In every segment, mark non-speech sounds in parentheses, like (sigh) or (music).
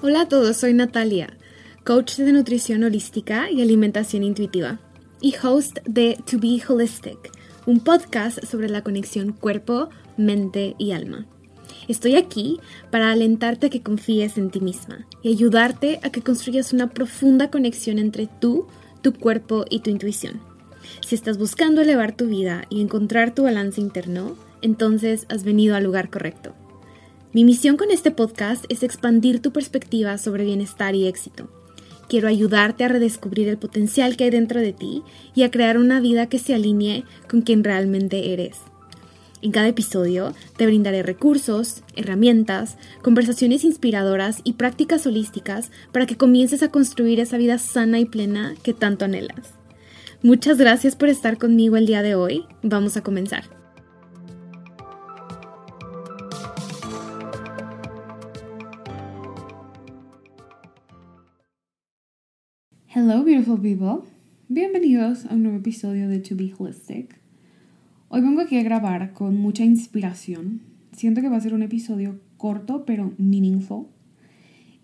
Hola a todos, soy Natalia, coach de nutrición holística y alimentación intuitiva y host de To Be Holistic, un podcast sobre la conexión cuerpo, mente y alma. Estoy aquí para alentarte a que confíes en ti misma y ayudarte a que construyas una profunda conexión entre tú, tu cuerpo y tu intuición. Si estás buscando elevar tu vida y encontrar tu balance interno, entonces has venido al lugar correcto. Mi misión con este podcast es expandir tu perspectiva sobre bienestar y éxito. Quiero ayudarte a redescubrir el potencial que hay dentro de ti y a crear una vida que se alinee con quien realmente eres. En cada episodio te brindaré recursos, herramientas, conversaciones inspiradoras y prácticas holísticas para que comiences a construir esa vida sana y plena que tanto anhelas. Muchas gracias por estar conmigo el día de hoy. Vamos a comenzar. Hello, beautiful people. Bienvenidos a un nuevo episodio de To Be Holistic. Hoy vengo aquí a grabar con mucha inspiración. Siento que va a ser un episodio corto pero meaningful.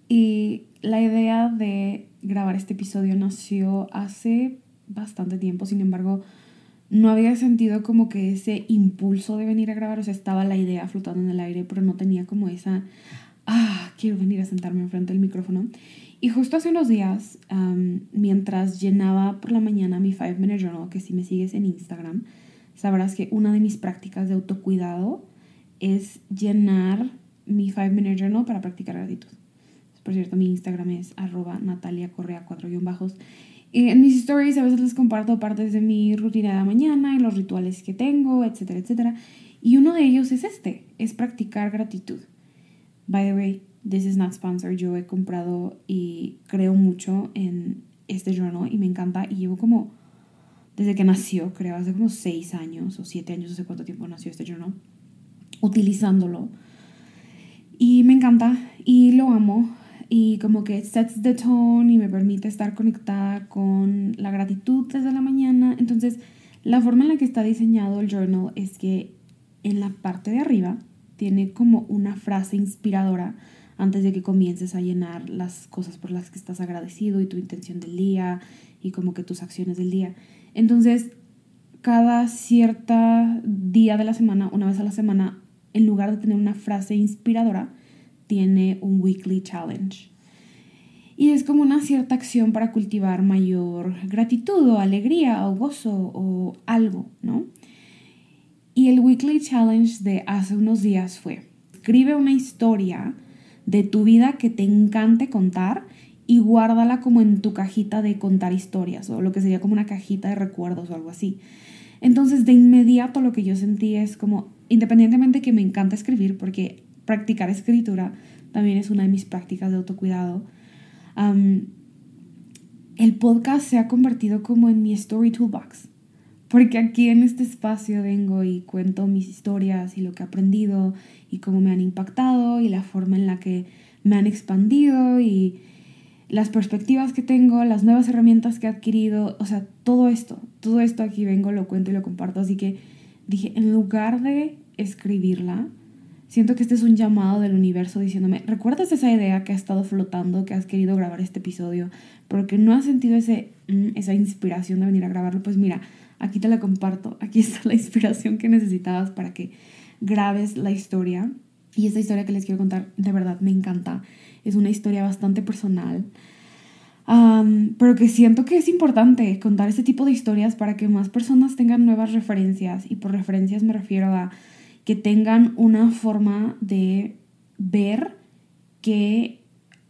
Y la idea de grabar este episodio nació hace bastante tiempo, sin embargo, no había sentido como que ese impulso de venir a grabar, o sea, estaba la idea flotando en el aire, pero no tenía como esa, ah, quiero venir a sentarme enfrente del micrófono. Y justo hace unos días, mientras llenaba por la mañana mi 5 Minute Journal, que si me sigues en Instagram, sabrás que una de mis prácticas de autocuidado es llenar mi 5 Minute Journal para practicar gratitud. Por cierto, mi Instagram es arroba Natalia Correa 4 bajos. En mis stories a veces les comparto partes de mi rutina de la mañana y los rituales que tengo, etcétera, etcétera. Y uno de ellos es este, es practicar gratitud. By the way, This is not sponsored. Yo he comprado y creo mucho en este journal y me encanta. Y llevo como, desde que nació, creo, hace como seis años o siete años, no sé cuánto tiempo nació este journal, utilizándolo. Y me encanta y lo amo. Y como que sets the tone y me permite estar conectada con la gratitud desde la mañana. Entonces, la forma en la que está diseñado el journal es que en la parte de arriba tiene como una frase inspiradora antes de que comiences a llenar las cosas por las que estás agradecido y tu intención del día y como que tus acciones del día. Entonces, cada cierta día de la semana, una vez a la semana, en lugar de tener una frase inspiradora, tiene un weekly challenge. Y es como una cierta acción para cultivar mayor gratitud o alegría o gozo o algo, ¿no? Y el weekly challenge de hace unos días fue, escribe una historia de tu vida que te encante contar y guárdala como en tu cajita de contar historias o lo que sería como una cajita de recuerdos o algo así. Entonces de inmediato lo que yo sentí es como, independientemente que me encanta escribir, porque practicar escritura también es una de mis prácticas de autocuidado, el podcast se ha convertido como en mi story toolbox. Porque aquí en este espacio vengo y cuento mis historias y lo que he aprendido y cómo me han impactado y la forma en la que me han expandido y las perspectivas que tengo, las nuevas herramientas que he adquirido, o sea, todo esto, todo esto aquí vengo, lo cuento y lo comparto. Así que dije, en lugar de escribirla, siento que este es un llamado del universo diciéndome, ¿recuerdas esa idea que ha estado flotando, que has querido grabar este episodio, pero que no has sentido ese, mm, esa inspiración de venir a grabarlo? Pues mira, aquí te la comparto, aquí está la inspiración que necesitabas para que grabes la historia. Y esta historia que les quiero contar, de verdad, me encanta. Es una historia bastante personal. pero que siento que es importante contar este tipo de historias para que más personas tengan nuevas referencias. Y por referencias me refiero a que tengan una forma de ver que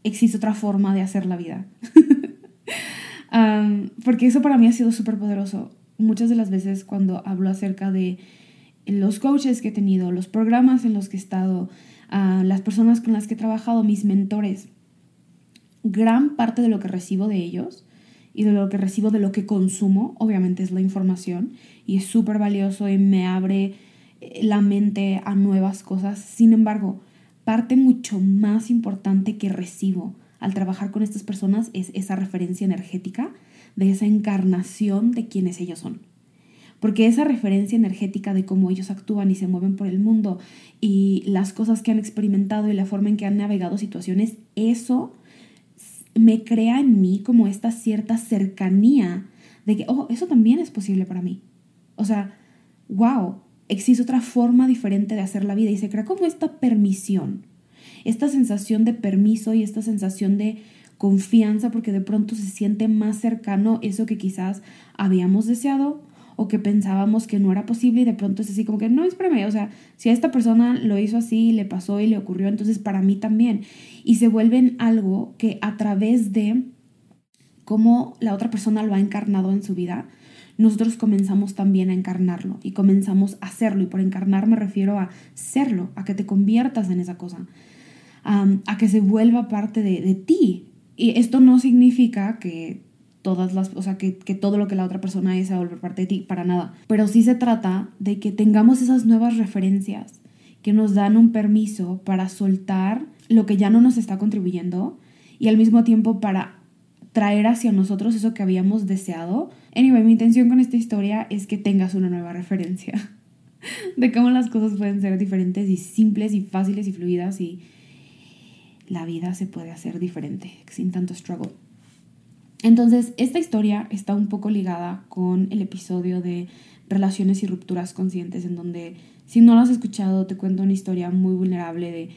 existe otra forma de hacer la vida. (laughs) porque eso para mí ha sido súper poderoso. Muchas de las veces cuando hablo acerca de los coaches que he tenido, los programas en los que he estado, las personas con las que he trabajado, mis mentores, gran parte de lo que recibo de ellos y de lo que recibo de lo que consumo, obviamente es la información y es súper valioso y me abre eh, la mente a nuevas cosas. Sin embargo, parte mucho más importante que recibo al trabajar con estas personas es esa referencia energética de esa encarnación de quienes ellos son. porque esa referencia energética de cómo ellos actúan y se mueven por el mundo y las cosas que han experimentado y la forma en que han navegado situaciones, eso me crea en mí como esta cierta cercanía de que, oh, eso también es posible para mí. O sea, wow, existe otra forma diferente de hacer la vida y se crea como esta permisión, esta sensación de permiso y esta sensación de confianza porque de pronto se siente más cercano eso que quizás habíamos deseado o que pensábamos que no era posible y de pronto es así como que no, espérame, o sea, si a esta persona lo hizo así, le pasó y le ocurrió, entonces para mí también. Y se vuelven algo que a través de cómo la otra persona lo ha encarnado en su vida, nosotros comenzamos también a encarnarlo y comenzamos a hacerlo. Y por encarnar me refiero a serlo, a que te conviertas en esa cosa, a que se vuelva parte de, de, ti. Y esto no significa que todas las, o sea, que, que todo lo que la otra persona es a volver parte de ti, para nada. Pero sí se trata de que tengamos esas nuevas referencias que nos dan un permiso para soltar lo que ya no nos está contribuyendo y al mismo tiempo para traer hacia nosotros eso que habíamos deseado. Anyway, mi intención con esta historia es que tengas una nueva referencia (laughs) de cómo las cosas pueden ser diferentes y simples y fáciles y fluidas y la vida se puede hacer diferente sin tanto struggle. Entonces, esta historia está un poco ligada con el episodio de relaciones y rupturas conscientes, en donde, si no lo has escuchado, te cuento una historia muy vulnerable de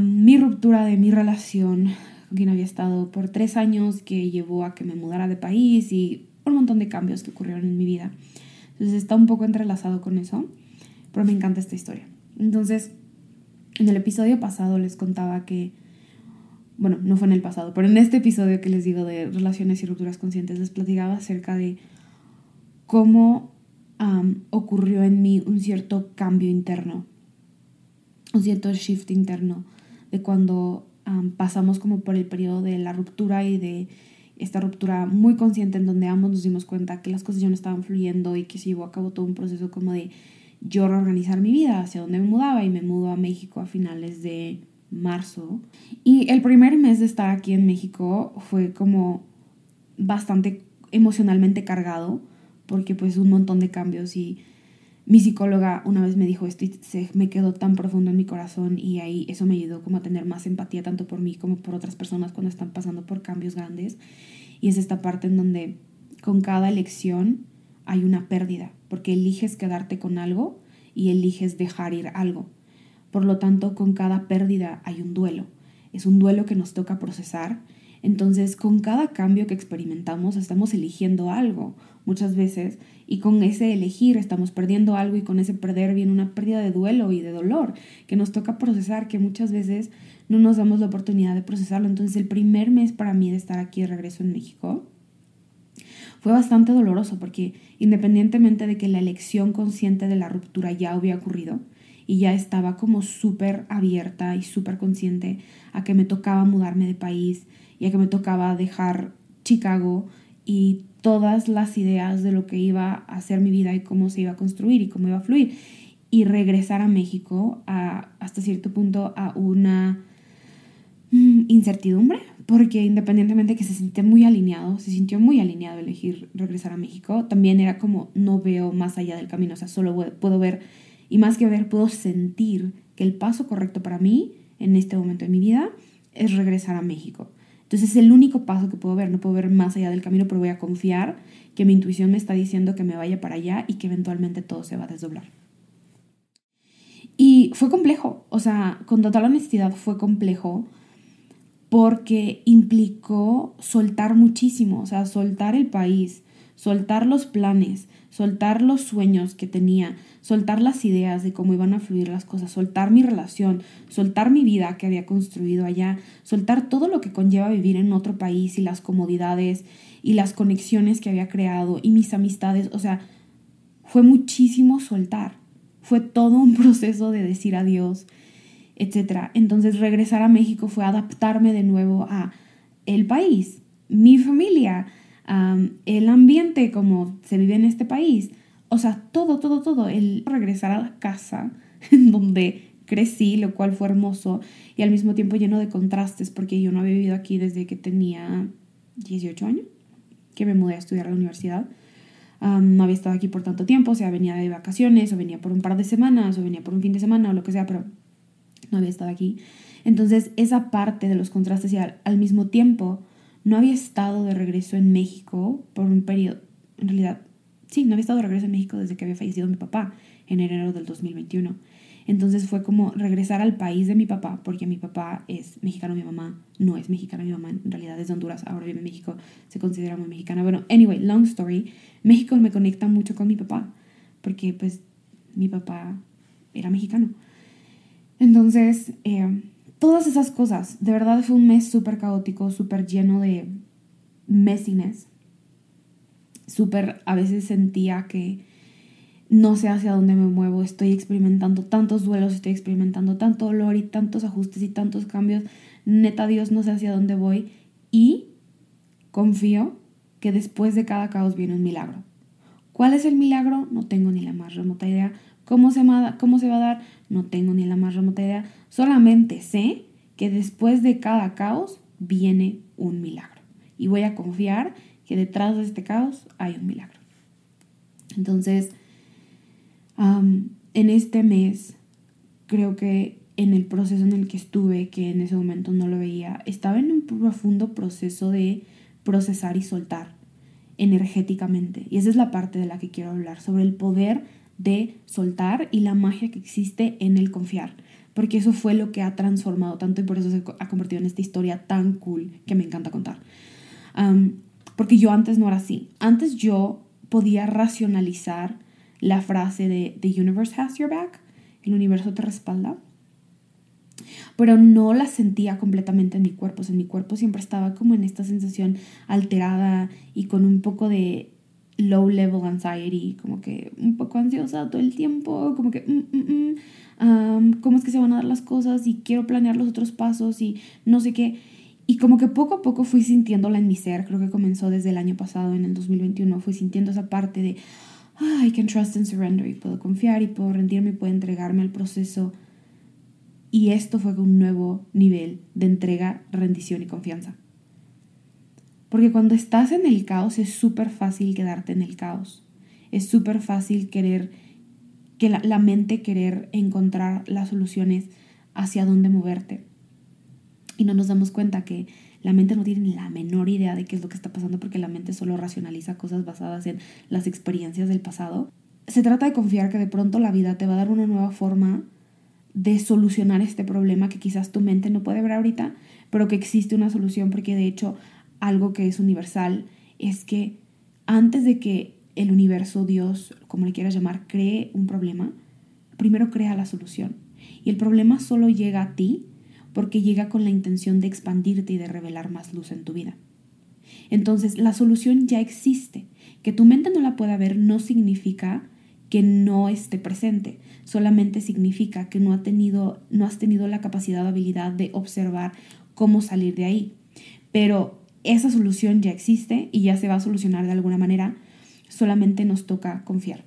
mi ruptura de mi relación con quien había estado por tres años, que llevó a que me mudara de país y un montón de cambios que ocurrieron en mi vida. Entonces está un poco entrelazado con eso, pero me encanta esta historia. Entonces, en el episodio pasado les contaba que, bueno, no fue en el pasado, pero en este episodio que les digo de relaciones y rupturas conscientes, les platicaba acerca de cómo ocurrió en mí un cierto cambio interno, un cierto shift interno, de cuando pasamos como por el periodo de la ruptura y de esta ruptura muy consciente en donde ambos nos dimos cuenta que las cosas ya no estaban fluyendo y que se llevó a cabo todo un proceso como de yo reorganizar mi vida hacia donde me mudaba y me mudo a México a finales de marzo. Y el primer mes de estar aquí en México fue como bastante emocionalmente cargado porque pues un montón de cambios y mi psicóloga una vez me dijo esto y se me quedó tan profundo en mi corazón y ahí eso me ayudó como a tener más empatía tanto por mí como por otras personas cuando están pasando por cambios grandes. Y es esta parte en donde con cada elección hay una pérdida, porque eliges quedarte con algo y eliges dejar ir algo. Por lo tanto, con cada pérdida hay un duelo. Es un duelo que nos toca procesar. Entonces, con cada cambio que experimentamos, estamos eligiendo algo muchas veces y con ese elegir estamos perdiendo algo y con ese perder viene una pérdida de duelo y de dolor que nos toca procesar, que muchas veces no nos damos la oportunidad de procesarlo. Entonces el primer mes para mí de estar aquí de regreso en México fue bastante doloroso porque independientemente de que la elección consciente de la ruptura ya había ocurrido y ya estaba como súper abierta y súper consciente a que me tocaba mudarme de país y a que me tocaba dejar Chicago y todas las ideas de lo que iba a ser mi vida y cómo se iba a construir y cómo iba a fluir. Y regresar a México a, hasta cierto punto a una mm, incertidumbre, porque independientemente que se sintió muy alineado, se sintió muy alineado elegir regresar a México, también era como no veo más allá del camino, o sea, solo puedo ver, y más que ver, puedo sentir que el paso correcto para mí en este momento de mi vida es regresar a México. Entonces es el único paso que puedo ver, no puedo ver más allá del camino, pero voy a confiar que mi intuición me está diciendo que me vaya para allá y que eventualmente todo se va a desdoblar. Y fue complejo, o sea, con total honestidad fue complejo porque implicó soltar muchísimo, o sea, soltar el país, soltar los planes, soltar los sueños que tenía, soltar las ideas de cómo iban a fluir las cosas, soltar mi relación, soltar mi vida que había construido allá, soltar todo lo que conlleva vivir en otro país y las comodidades y las conexiones que había creado y mis amistades, o sea, fue muchísimo soltar, fue todo un (laughs) proceso de decir adiós, etc. Entonces regresar a México fue adaptarme de nuevo a el país, mi familia, el ambiente como se vive en este país. O sea, todo, todo, todo. El regresar a la casa (laughs) en donde crecí, lo cual fue hermoso y al mismo tiempo lleno de contrastes porque yo no había vivido aquí desde que tenía 18 años, que me mudé a estudiar a la universidad. no había estado aquí por tanto tiempo, o sea, venía de vacaciones, o venía por un par de semanas, o venía por un fin de semana, o lo que sea, pero no había estado aquí. Entonces, esa parte de los contrastes y al, mismo tiempo, no había estado de regreso en México por un periodo, en realidad, sí, no había estado de regreso en México desde que había fallecido mi papá en enero del 2021. Entonces fue como regresar al país de mi papá, porque mi papá es mexicano, mi mamá no es mexicana, mi mamá en realidad es de Honduras, ahora vive en México, se considera muy mexicana. Bueno, anyway, long story, México me conecta mucho con mi papá, porque pues mi papá era mexicano. Entonces, eh, todas esas cosas, de verdad fue un mes súper caótico, súper lleno de messiness. Súper, a veces sentía que no sé hacia dónde me muevo, estoy experimentando tantos duelos, estoy experimentando tanto dolor y tantos ajustes y tantos cambios. Neta Dios, no sé hacia dónde voy. Y confío que después de cada caos viene un milagro. ¿Cuál es el milagro? No tengo ni la más remota idea. ¿Cómo se, ¿Cómo se va a dar? No tengo ni la más remota idea. Solamente sé que después de cada caos viene un milagro. Y voy a confiar que detrás de este caos hay un milagro. Entonces, en este mes, creo que en el proceso en el que estuve, que en ese momento no lo veía, estaba en un profundo proceso de procesar y soltar energéticamente. Y esa es la parte de la que quiero hablar, sobre el poder de soltar y la magia que existe en el confiar. Porque eso fue lo que ha transformado tanto y por eso se ha convertido en esta historia tan cool que me encanta contar. porque yo antes no era así. Antes yo podía racionalizar la frase de The universe has your back, el universo te respalda, pero no la sentía completamente en mi cuerpo. en mi cuerpo siempre estaba como en esta sensación alterada y con un poco de low level anxiety, como que un poco ansiosa todo el tiempo, como que, mm, mm, mm, ¿cómo es que se van a dar las cosas? Y quiero planear los otros pasos y no sé qué. Y como que poco a poco fui sintiéndola en mi ser, creo que comenzó desde el año pasado, en el 2021, fui sintiendo esa parte de, I can trust and surrender y puedo confiar y puedo rendirme y puedo entregarme al proceso. Y esto fue un nuevo nivel de entrega, rendición y confianza. Porque cuando estás en el caos es súper fácil quedarte en el caos. Es súper fácil querer, que la, la, mente querer encontrar las soluciones hacia dónde moverte. Y no nos damos cuenta que la mente no tiene la menor idea de qué es lo que está pasando porque la mente solo racionaliza cosas basadas en las experiencias del pasado. Se trata de confiar que de pronto la vida te va a dar una nueva forma de solucionar este problema que quizás tu mente no puede ver ahorita, pero que existe una solución porque de hecho algo que es universal es que antes de que el universo, Dios, como le quieras llamar, cree un problema, primero crea la solución. Y el problema solo llega a ti porque llega con la intención de expandirte y de revelar más luz en tu vida. Entonces, la solución ya existe. Que tu mente no la pueda ver no significa que no esté presente, solamente significa que no, ha tenido, no has tenido la capacidad o habilidad de observar cómo salir de ahí. Pero esa solución ya existe y ya se va a solucionar de alguna manera, solamente nos toca confiar.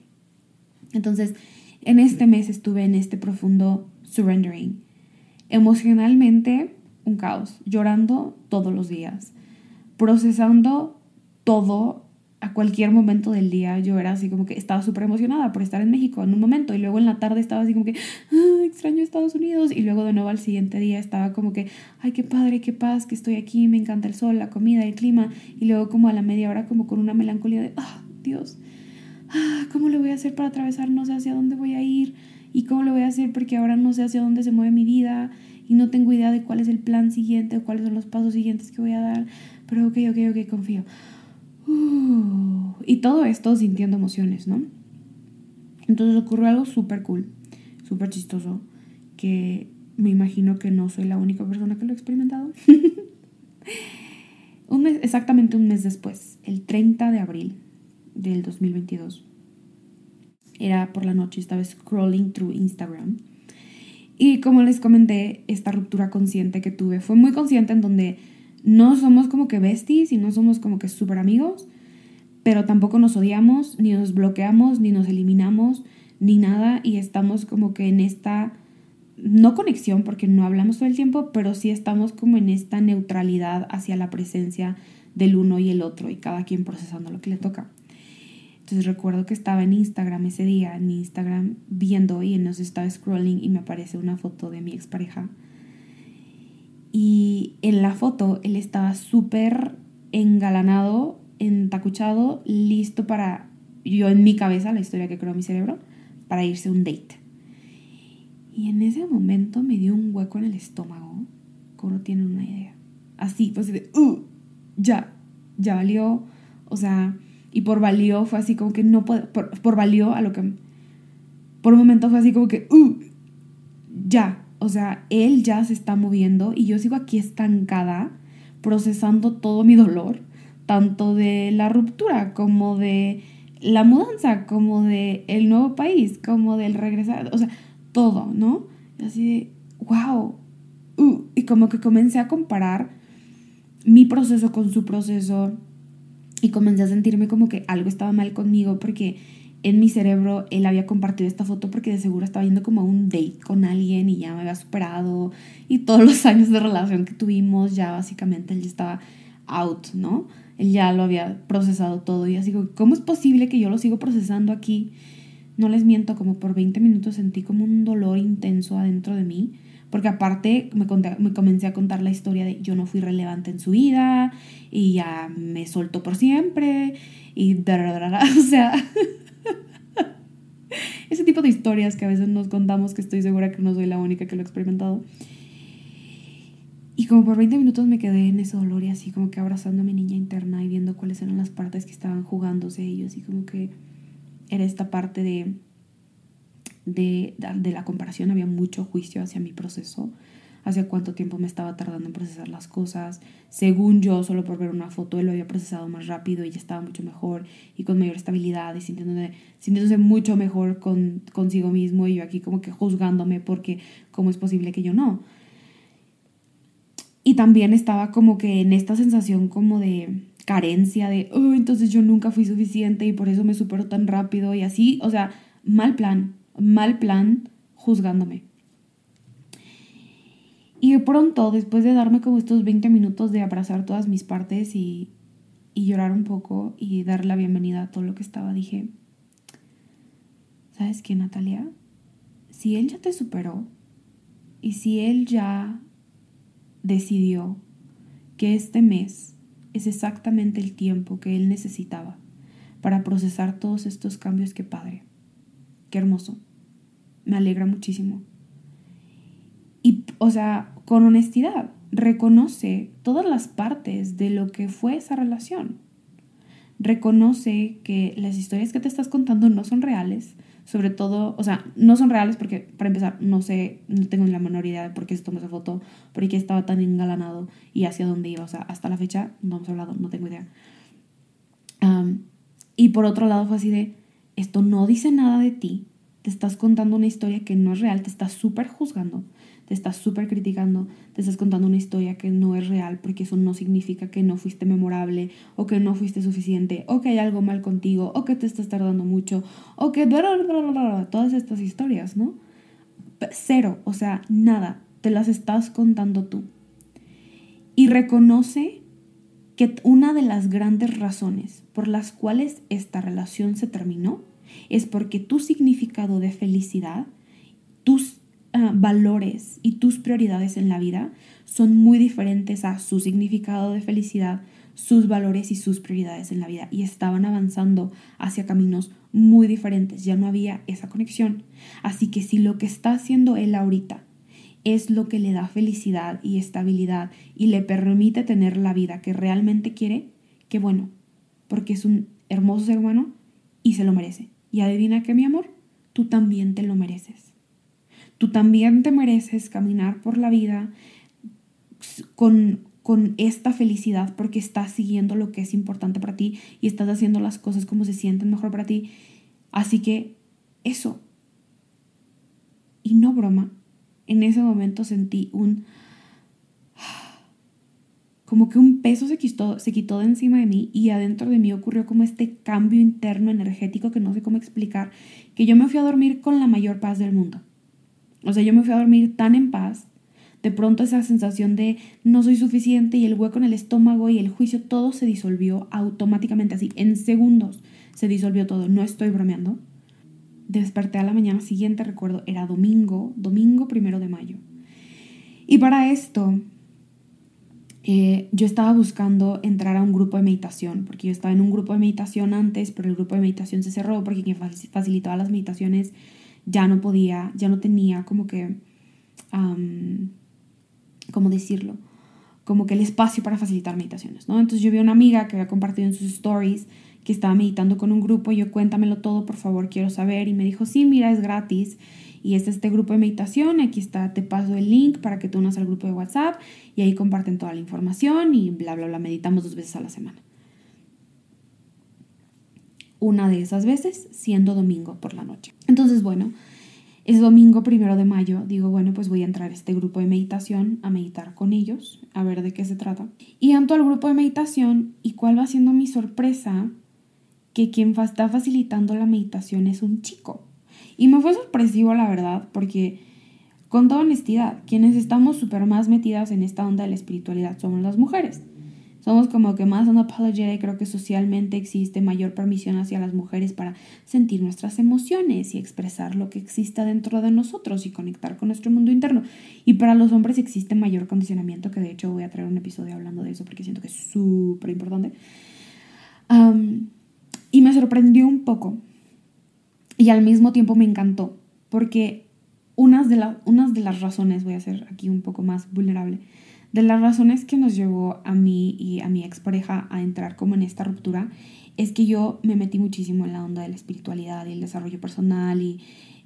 Entonces, en este mes estuve en este profundo surrendering, Emocionalmente, un caos, llorando todos los días, procesando todo a cualquier momento del día. Yo era así como que estaba súper emocionada por estar en México en un momento y luego en la tarde estaba así como que ah, extraño Estados Unidos y luego de nuevo al siguiente día estaba como que ay qué padre, qué paz, que estoy aquí, me encanta el sol, la comida, el clima y luego como a la media hora como con una melancolía de ah Dios, ah, ¿cómo le voy a hacer para atravesar? No sé hacia dónde voy a ir y cómo lo voy a hacer porque ahora no sé hacia dónde se mueve mi vida y no tengo idea de cuál es el plan siguiente o cuáles son los pasos siguientes que voy a dar, pero ok, ok, ok, confío. (gasps) Y todo esto sintiendo emociones, ¿no? Entonces ocurrió algo súper cool, súper chistoso, que me imagino que no soy la única persona que lo ha experimentado. (laughs) un exactamente un mes después, el 30 de abril del 2022, era por la noche, estaba scrolling through Instagram. Y como les comenté, esta ruptura consciente que tuve fue muy consciente en donde no somos como que besties y no somos como que súper amigos, pero tampoco nos odiamos, ni nos bloqueamos, ni nos eliminamos, ni nada. Y estamos como que en esta, no conexión porque no hablamos todo el tiempo, pero sí estamos como en esta neutralidad hacia la presencia del uno y el otro y cada quien procesando lo que le toca. Entonces recuerdo que estaba en Instagram ese día, en Instagram viendo y nos estaba scrolling y me aparece una foto de mi expareja. Y en la foto él estaba súper engalanado, entacuchado, listo para, yo en mi cabeza, la historia que creo mi cerebro, para irse a un date. Y en ese momento me dio un hueco en el estómago, como no tienen una idea. Así, pues de, uh, ya, ya valió, o sea, y por valió fue así como que no puedo, por, valió a lo que, por un momento fue así como que, uh, ya, o sea, él ya se está moviendo y yo sigo aquí estancada, procesando todo mi dolor, tanto de la ruptura como de la mudanza, como de el nuevo país, como del regresar, o sea, todo, ¿no? así de, wow, uh, y como que comencé a comparar mi proceso con su proceso y comencé a sentirme como que algo estaba mal conmigo porque en mi cerebro él había compartido esta foto porque de seguro estaba yendo como a un date con alguien y ya me había superado y todos los (laughs) años de relación que tuvimos ya básicamente él ya estaba out, ¿no? Él ya lo había procesado todo y así como, ¿cómo es posible que yo lo sigo procesando aquí? No les miento, como por 20 minutos sentí como un dolor intenso adentro de mí porque aparte me, me comencé a contar la historia de yo no fui relevante en su vida y ya me soltó por siempre y (laughs) o sea, tipo de historias que a veces nos contamos que estoy segura que no soy la única que lo ha experimentado. Y como por 20 minutos me quedé en ese dolor y así como que abrazando a mi niña interna y viendo cuáles eran las partes que estaban jugándose y como que era esta parte de de, la comparación, había mucho juicio hacia mi proceso, hacia cuánto tiempo me estaba tardando en procesar las cosas. Según yo, solo por ver una foto, él lo había procesado más rápido y ya estaba mucho mejor y con mayor estabilidad y sintiéndose, sintiéndose mucho mejor con, consigo mismo y yo aquí como que juzgándome porque cómo es posible que yo no. Y también estaba como que en esta sensación como de carencia de, oh, entonces yo nunca fui suficiente y por eso me supero tan rápido y así, o sea, mal plan, mal plan juzgándome. Y pronto, después de darme como estos 20 minutos de abrazar todas mis partes y, y llorar un poco y dar la bienvenida a todo lo que estaba, dije, ¿sabes qué, Natalia? Si él ya te superó y si él ya decidió que este mes es exactamente el tiempo que él necesitaba para procesar todos estos cambios, que padre. Qué hermoso. Me alegra muchísimo. Y, o sea, con honestidad, reconoce todas las partes de lo que fue esa relación. Reconoce que las historias que te estás contando no son reales, sobre todo, o sea, no son reales porque, para empezar, no sé, no tengo la menor idea de por qué se tomó esa foto, por qué estaba tan engalanado y hacia dónde iba. O sea, hasta la fecha no hemos hablado, no tengo idea. y por otro lado fue así de, esto no dice nada de ti, te estás contando una historia que no es real, te estás súper juzgando, te estás súper criticando, te estás contando una historia que no es real porque eso no significa que no fuiste memorable o que no fuiste suficiente o que hay algo mal contigo o que te estás tardando mucho o que todas estas historias, ¿no? Cero, o sea, nada, te las estás contando tú. Y reconoce que una de las grandes razones por las cuales esta relación se terminó es porque tu significado de felicidad, tus ah, valores y tus prioridades en la vida son muy diferentes a su significado de felicidad, sus valores y sus prioridades en la vida y estaban avanzando hacia caminos muy diferentes, ya no había esa conexión. Así que si lo que está haciendo él ahorita es lo que le da felicidad y estabilidad y le permite tener la vida que realmente quiere, qué bueno, porque es un hermoso ser humano y se lo merece. Y adivina que mi amor, tú también te lo mereces. Tú también te mereces caminar por la vida con, con esta felicidad porque estás siguiendo lo que es importante para ti y estás haciendo las cosas como se sienten mejor para ti. Así que eso. Y no broma, en ese momento sentí un como que un peso se quitó, se quitó de encima de mí y adentro de mí ocurrió como este cambio interno energético que no sé cómo explicar, que yo me fui a dormir con la mayor paz del mundo. O sea, yo me fui a dormir tan en paz, de pronto esa sensación de no soy suficiente y el hueco en el estómago y el juicio, todo se disolvió automáticamente así, en segundos. se disolvió todo, no estoy bromeando. Desperté a la mañana siguiente, recuerdo, era domingo, domingo primero de mayo. Y para esto, eh, yo estaba buscando entrar a un grupo de meditación, porque yo estaba en un grupo de meditación antes, pero el grupo de meditación se cerró porque quien facilitaba las meditaciones ya no podía, ya no tenía como que, ¿cómo decirlo? Como que el espacio para facilitar meditaciones, ¿no? Entonces yo vi a una amiga que había compartido en sus stories que estaba meditando con un grupo y yo cuéntamelo todo, por favor, quiero saber. Y me dijo, sí, mira, es gratis y es este grupo de meditación, aquí está, te paso el link para que te unas al grupo de WhatsApp y ahí comparten toda la información y bla, bla, bla, meditamos dos veces a la semana. Una de esas veces siendo domingo por la noche. Entonces, bueno, es domingo primero de mayo, digo, bueno, pues voy a entrar a este grupo de meditación, a meditar con ellos, a ver de qué se trata. Y entro al grupo de meditación y cuál va siendo mi sorpresa, que quien está facilitando la meditación es un chico. Y me fue sorpresivo, la verdad, porque con toda honestidad, quienes estamos súper más metidas en esta onda de la espiritualidad somos las mujeres. Somos como que más unapologetic, creo que socialmente existe mayor permisión hacia las mujeres para sentir nuestras emociones y expresar lo que exista dentro de nosotros y conectar con nuestro mundo interno. Y para los hombres existe mayor condicionamiento, que de hecho voy a traer un episodio hablando de eso porque siento que es súper importante. y me sorprendió un poco y al mismo tiempo me encantó, porque unas de, unas de las razones, voy a ser aquí un poco más vulnerable, de las razones que nos llevó a mí y a mi expareja a entrar como en esta ruptura, es que yo me metí muchísimo en la onda de la espiritualidad y el desarrollo personal y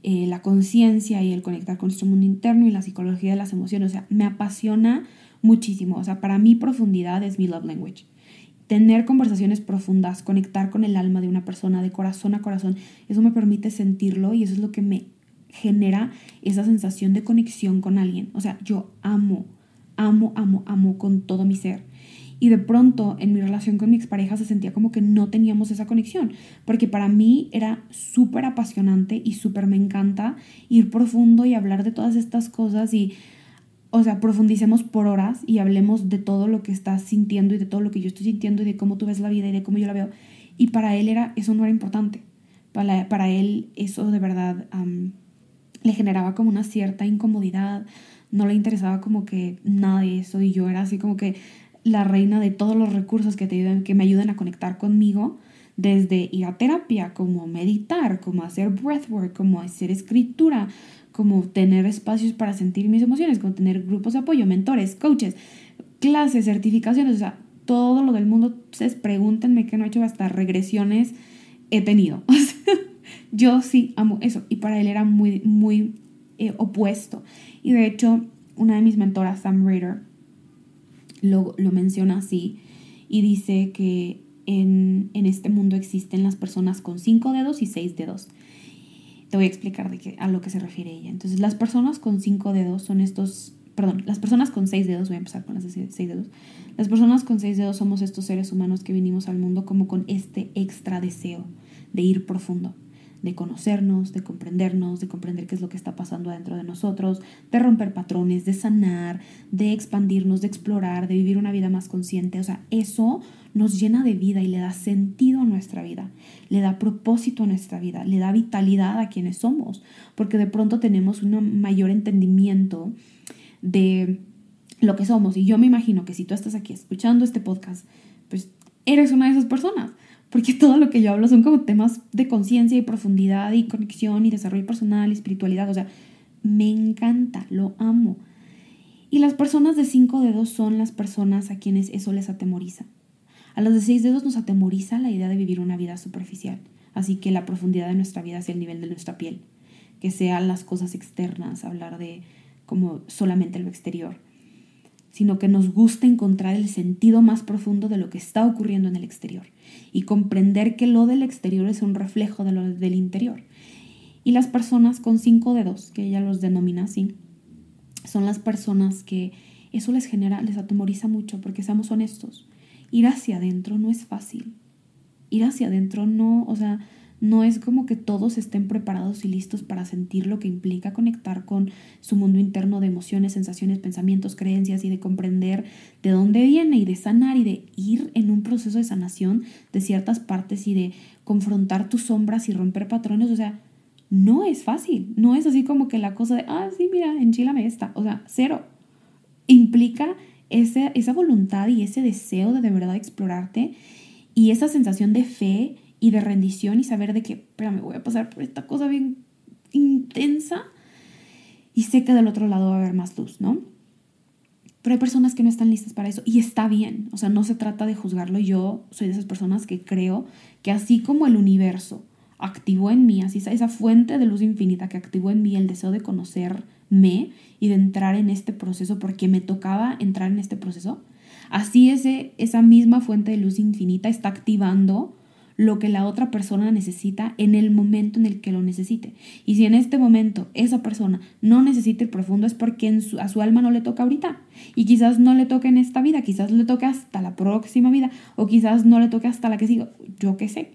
eh, la conciencia y el conectar con nuestro mundo interno y la psicología de las emociones. O sea, me apasiona muchísimo. O sea, para mí profundidad es mi love language tener conversaciones profundas, conectar con el alma de una persona de corazón a corazón, eso me permite sentirlo y eso es lo que me genera esa sensación de conexión con alguien. O sea, yo amo, amo, amo, amo con todo mi ser. Y de pronto en mi relación con mi expareja se sentía como que no teníamos esa conexión, porque para mí era súper apasionante y súper me encanta ir profundo y hablar de todas estas cosas y o sea, profundicemos por horas y hablemos de todo lo que estás sintiendo y de todo lo que yo estoy sintiendo y de cómo tú ves la vida y de cómo yo la veo. Y para él era, eso no era importante. Para, para él eso de verdad le generaba como una cierta incomodidad, no le interesaba como que nada de eso y yo era así como que la reina de todos los recursos que, te ayuden, que me ayuden a conectar conmigo, desde ir a terapia, como meditar, como hacer breathwork, como hacer escritura, como tener espacios para sentir mis emociones, como tener grupos de apoyo, mentores, coaches, clases, certificaciones, o sea, todo lo del mundo. Ustedes pregúntenme qué no he hecho, hasta regresiones he tenido. (laughs) yo sí amo eso y para él era muy, muy eh, opuesto. Y de hecho, una de mis mentoras, Sam Rader, lo, lo menciona así y dice que en, en, este mundo existen las personas con cinco dedos y seis dedos. Te voy a explicar de qué, a lo que se refiere ella. Entonces, las personas con cinco dedos son estos, perdón, las personas con seis dedos, voy a empezar con las de seis dedos. Las personas con seis dedos somos estos seres humanos que vinimos al mundo como con este extra deseo de ir profundo, de conocernos, de comprendernos, de comprender qué es lo que está pasando adentro de nosotros, de romper patrones, de sanar, de expandirnos, de explorar, de vivir una vida más consciente. O sea, eso nos llena de vida y le da sentido a nuestra vida, le da propósito a nuestra vida, le da vitalidad a quienes somos, porque de pronto tenemos un mayor entendimiento de lo que somos. Y yo me imagino que si tú estás aquí escuchando este podcast, pues eres una de esas personas, porque todo lo que yo hablo son como temas de conciencia y profundidad y conexión y desarrollo personal y espiritualidad. O sea, me encanta, lo amo. Y las personas de cinco dedos son las personas a quienes eso les atemoriza. A los de seis dedos nos atemoriza la idea de vivir una vida superficial, así que la profundidad de nuestra vida sea el nivel de nuestra piel, que sean las cosas externas, hablar de como solamente lo exterior, sino que nos gusta encontrar el sentido más profundo de lo que está ocurriendo en el exterior y comprender que lo del exterior es un reflejo de lo del interior. Y las personas con cinco dedos, que ella los denomina así, son las personas que eso les genera, les atemoriza mucho porque seamos honestos ir hacia adentro no es fácil. Ir hacia adentro no, o sea, no es como que todos estén preparados y listos para sentir lo que implica conectar con su mundo interno de emociones, sensaciones, pensamientos, creencias y de comprender de dónde viene y de sanar y de ir en un proceso de sanación de ciertas partes y de confrontar tus sombras y romper patrones. O sea, no es fácil. No es así como que la cosa de, ah, sí, mira, enchilame esta. O sea, cero. Implica ese, esa voluntad y ese deseo de de verdad explorarte y esa sensación de fe y de rendición y saber de que, me voy a pasar por esta cosa bien intensa y sé que del otro lado va a haber más luz, ¿no? Pero hay personas que no están listas para eso y está bien, o sea, no se trata de juzgarlo. Yo soy de esas personas que creo que así como el universo activó en mí, así esa fuente de luz infinita que activó en mí el deseo de conocerme y de entrar en este proceso porque me tocaba entrar en este proceso, así ese, esa misma fuente de luz infinita está activando lo que la otra persona necesita en el momento en el que lo necesite. Y si en este momento esa persona no necesita el profundo es porque a su alma no le toca ahorita. Y quizás no le toque en esta vida, quizás le toque hasta la próxima vida o quizás no le toque hasta la que siga. Yo qué sé.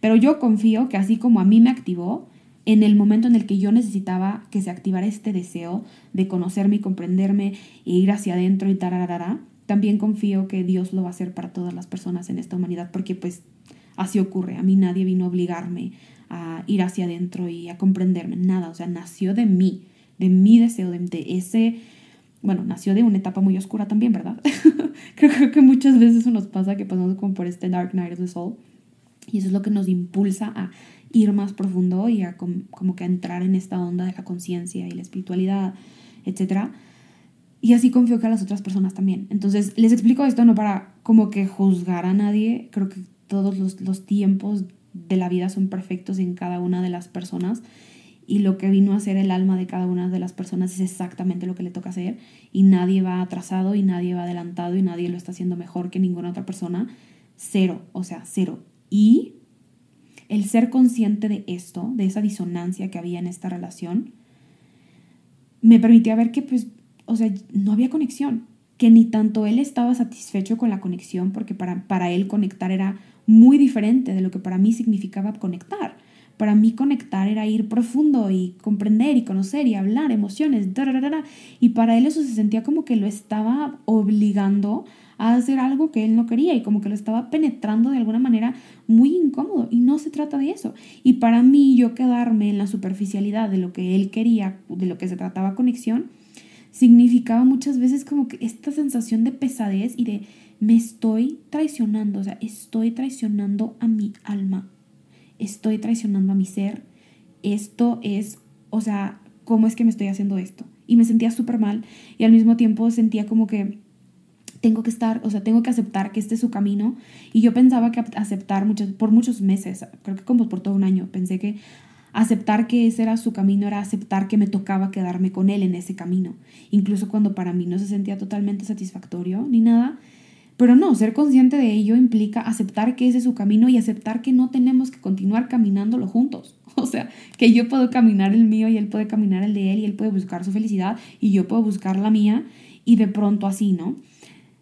Pero yo confío que así como a mí me activó, en el momento en el que yo necesitaba que se activara este deseo de conocerme y comprenderme e ir hacia adentro y tararara, también confío que Dios lo va a hacer para todas las personas en esta humanidad, porque pues así ocurre. A mí nadie vino a obligarme a ir hacia adentro y a comprenderme, nada, o sea, nació de mí, de mi deseo, de, ese, bueno, nació de una etapa muy oscura también, ¿verdad? (laughs) creo, que muchas veces nos pasa que pasamos como por este Dark Night of the Soul y eso es lo que nos impulsa a ir más profundo y a como que a entrar en esta onda de la conciencia y la espiritualidad, etc. Y así confío que a las otras personas también. Entonces, les explico esto no para como que juzgar a nadie, creo que todos los, los tiempos de la vida son perfectos en cada una de las personas y lo que vino a ser el alma de cada una de las personas es exactamente lo que le toca hacer y nadie va atrasado y nadie va adelantado y nadie lo está haciendo mejor que ninguna otra persona. Cero, o sea, cero. Y el ser consciente de esto, de esa disonancia que había en esta relación, me permitía ver que, pues, o sea, no había conexión, que ni tanto él estaba satisfecho con la conexión, porque para, para él conectar era muy diferente de lo que para mí significaba conectar. Para mí conectar era ir profundo y comprender y conocer y hablar emociones, y para él eso se sentía como que lo estaba obligando a hacer algo que él no quería y como que lo estaba penetrando de alguna manera muy incómodo y no se trata de eso. Y para mí yo quedarme en la superficialidad de lo que él quería, de lo que se trataba conexión, significaba muchas veces como que esta sensación de pesadez y de me estoy traicionando, o sea, estoy traicionando a mi alma, estoy traicionando a mi ser, esto es, o sea, ¿cómo es que me estoy haciendo esto? Y me sentía súper mal y al mismo tiempo sentía como que tengo que estar, o sea, tengo que aceptar que este es su camino. Y yo pensaba que aceptar muchas, por muchos meses, creo que como por todo un año, pensé que aceptar que ese era su camino era aceptar que me tocaba quedarme con él en ese camino. Incluso cuando para mí no se sentía totalmente satisfactorio ni nada. Pero no, ser consciente de ello implica aceptar que ese es su camino y aceptar que no tenemos que continuar caminándolo juntos. (laughs) O sea, que yo puedo caminar el mío y él puede caminar el de él y él puede buscar su felicidad y yo puedo buscar la mía y de pronto así, ¿no?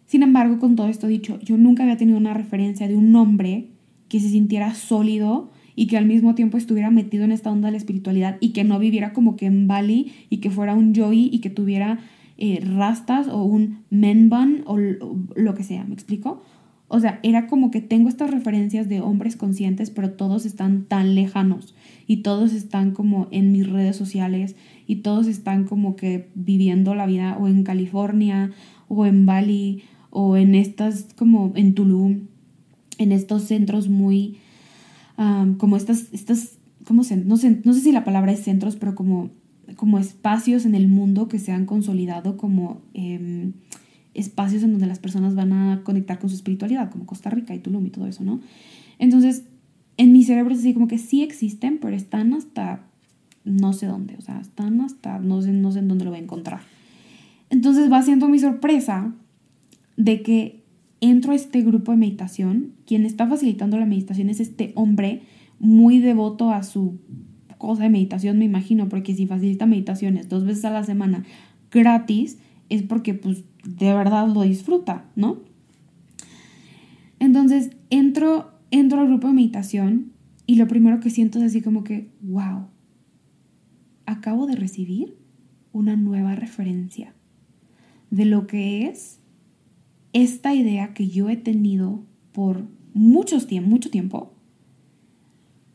Sin embargo, con todo esto dicho, yo nunca había tenido una referencia de un hombre que se sintiera sólido y que al mismo tiempo estuviera metido en esta onda de la espiritualidad y que no viviera como que en Bali y que fuera un Joey y que tuviera eh, rastas o un men bun o, lo que sea, ¿me explico? O sea, era como que tengo estas referencias de hombres conscientes, pero todos están tan lejanos y todos están como en mis redes sociales y todos están como que viviendo la vida o en California o en Bali o en estas como en Tulum, en estos centros muy, como estas, estas ¿cómo se? No, sé, no sé si la palabra es centros, pero como, como espacios en el mundo que se han consolidado como em, espacios en donde las personas van a conectar con su espiritualidad, como Costa Rica y Tulum y todo eso, ¿no? Entonces, en mi cerebro es así como que sí existen, pero están hasta no sé dónde, o sea, están hasta no sé, no sé en dónde lo voy a encontrar. Entonces va siendo mi sorpresa de que entro a este grupo de meditación, quien está facilitando la meditación es este hombre muy devoto a su cosa de meditación, me imagino, porque si facilita meditaciones dos veces a la semana gratis, es porque pues de verdad lo disfruta, ¿no? Entonces entro, entro al grupo de meditación Y lo primero que siento es así como que, wow, acabo de recibir una nueva referencia de lo que es esta idea que yo he tenido por muchos mucho tiempo